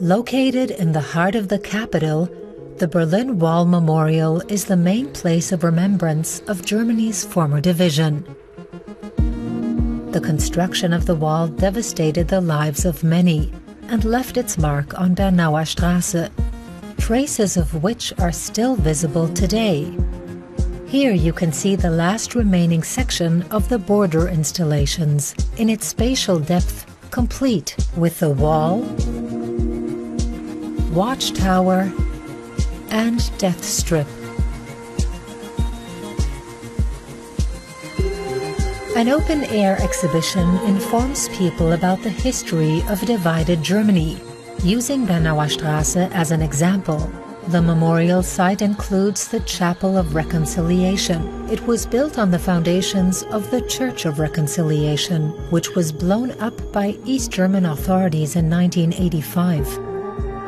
Located in the heart of the capital, the Berlin Wall Memorial is the main place of remembrance of Germany's former division. The construction of the wall devastated the lives of many and left its mark on Bernauer Straße, traces of which are still visible today. Here you can see the last remaining section of the border installations in its spatial depth complete with the wall, watchtower, and death strip. An open air exhibition informs people about the history of divided Germany, using Bernauer Straße as an example. The memorial site includes the Chapel of Reconciliation. It was built on the foundations of the Church of Reconciliation, which was blown up by East German authorities in 1985.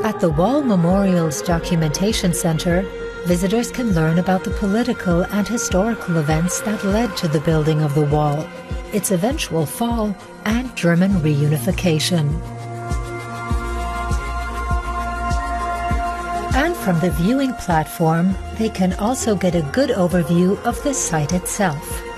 At the Wall Memorials Documentation Center, visitors can learn about the political and historical events that led to the building of the wall, its eventual fall, and German reunification. And from the viewing platform, they can also get a good overview of the site itself.